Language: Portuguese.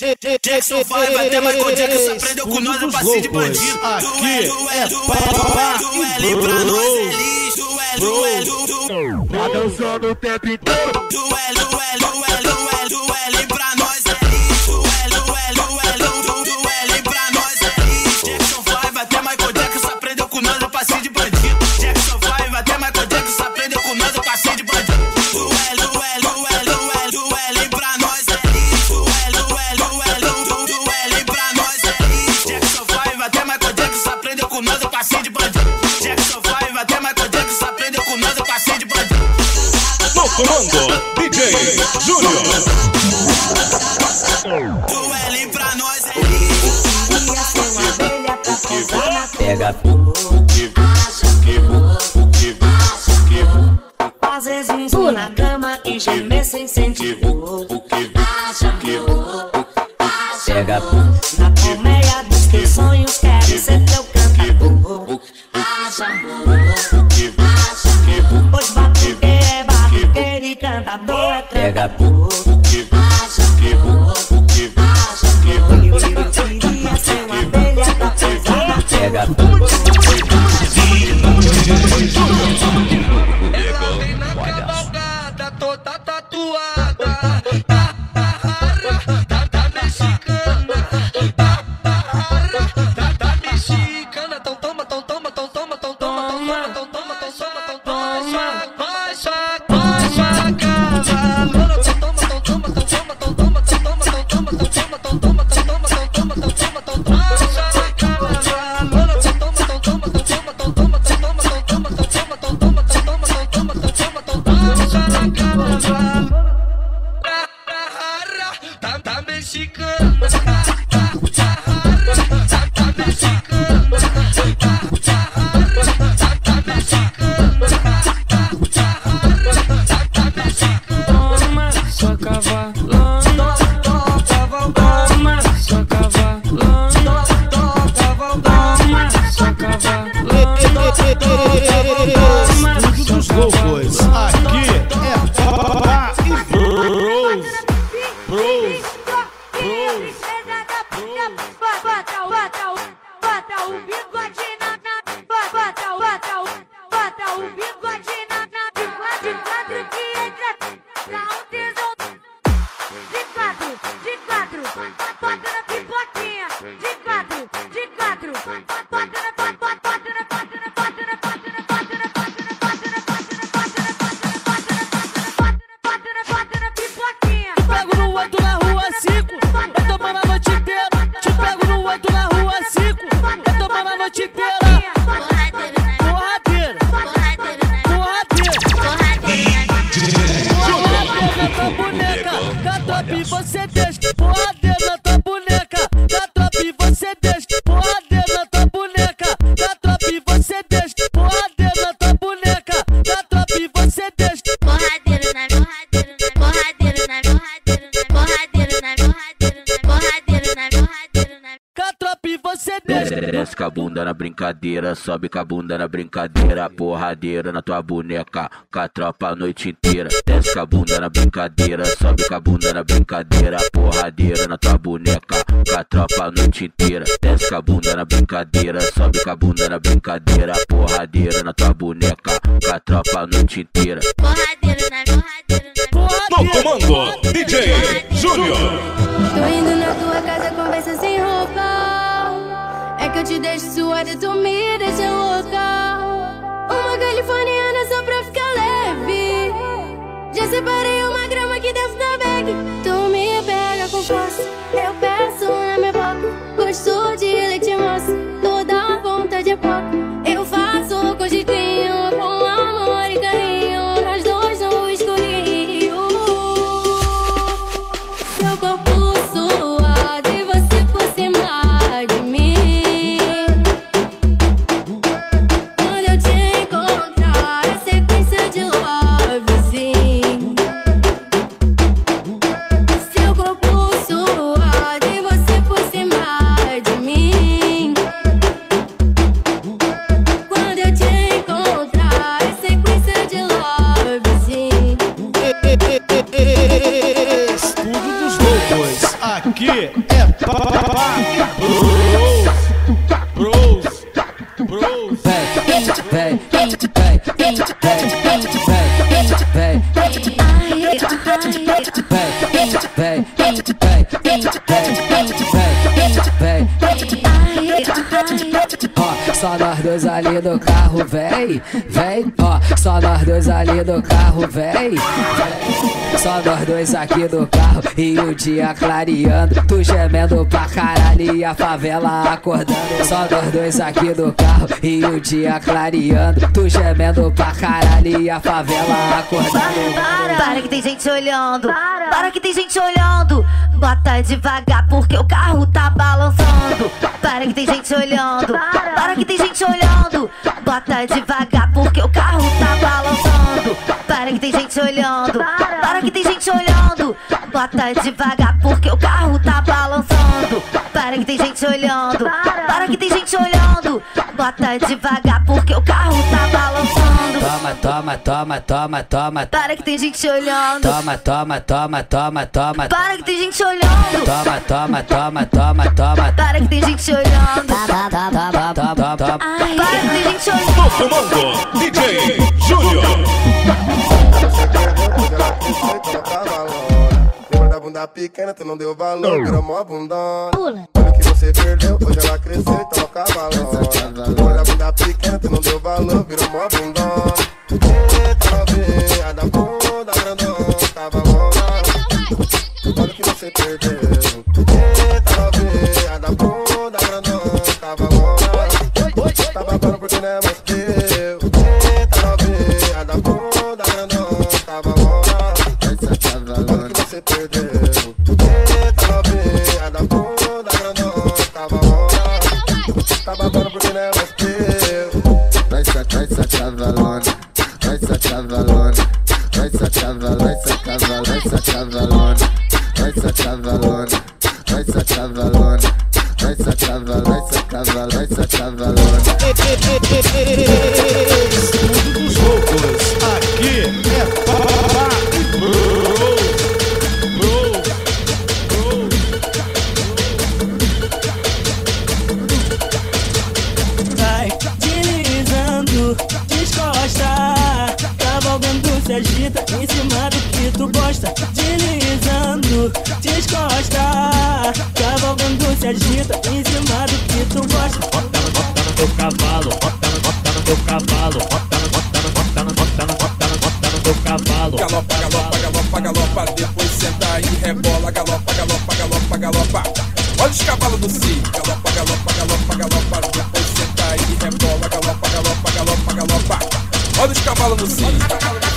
Jackson vai, vai até Michael Jackson aprendeu com nós, é passeio de bandido. Duelo, duelo, duelo, e L duelo, duelo, duelo, duelo, L, L, duelo, duelo, duelo, duelo, duelo, Duelo, duelo, duelo, duelo, L duelo DJ Júnior. Do L pra nós é isso. Pega tudo. Às vezes pula na cama e gemer sem sentir dor. Pega tudo. tipeira. Porradeira. Porradeira. Porradeira. Porradeira. Porradeira. Porradeira. Porradeira. Porradeira. Porradeira. Porradeira. Porradeira. Porradeira. Porradeira. a bunda na brincadeira, sobe com a bunda na brincadeira, porradeira na tua boneca, com a tropa a noite inteira. Desce com a bunda na brincadeira, sobe com a bunda na brincadeira, porradeira na tua boneca, com a tropa a noite inteira. Desce com a bunda na brincadeira, sobe com a bunda na brincadeira, porradeira na tua boneca, com a tropa a noite inteira. Porradeira na porradeira na porradeira. Comando, DJ Júnior. Que eu te deixe suada e dormir, deixa louca. Uma Califórnia I, I, I, Ó, só nós dois ali no carro, vem, vem. Ó, só nós dois ali no carro, vem, vem. Só nós dois aqui no carro e o dia clareando. Tu gemendo pra caralho e a favela acordando. Só nós dois aqui no carro e o dia clareando. Tu gemendo pra caralho e a favela acordando. Para que tem gente olhando. Para que tem gente olhando. Bota devagar porque o carro tá balançando. Para que tem gente olhando. Para que tem gente olhando. Bota devagar porque o carro tá balançando. Para que tem gente olhando. Para que tem gente olhando. Bota devagar porque o carro tá balançando. Para que tem gente olhando. Para que tem gente olhando. Bota devagar porque o carro tá. Toma, toma, toma, toma, toma. Para que tem gente olhando. Toma, toma, toma, toma, toma. Para que tem gente olhando. Toma, toma, toma, toma, toma. Para que tem gente olhando. Toma, toma, toma, toma. Para que tem gente olhando. Comando, DJ Júnior. Lembra da bunda pequena, tu não deu valor, virou mó bundona. Olha o que você perdeu, hoje ela cresceu, então no cavalona. Lembra da bunda pequena, não deu valor, virou mó bundona. Eita, novinha, da bunda cavalona, vai sacar cavalona, vai sacar cavalona, vai sacar cavalona, vai sacar cavalona. Mundo dos loucos, aqui é pá se agita em cima do que tu gosta Bota bota no teu cavalo Bota bota no teu cavalo Bota bota bota bota bota bota no teu cavalo Galopa, galopa, galopa, galopa, depois senta e rebola, galopa, galopa, galopa, galopa. Olha os cavalos do cio, galopa, galopa, galopa, galopa, depois senta e rebola, galopa, galopa, galopa, galopa. Olha os cavalos do cio.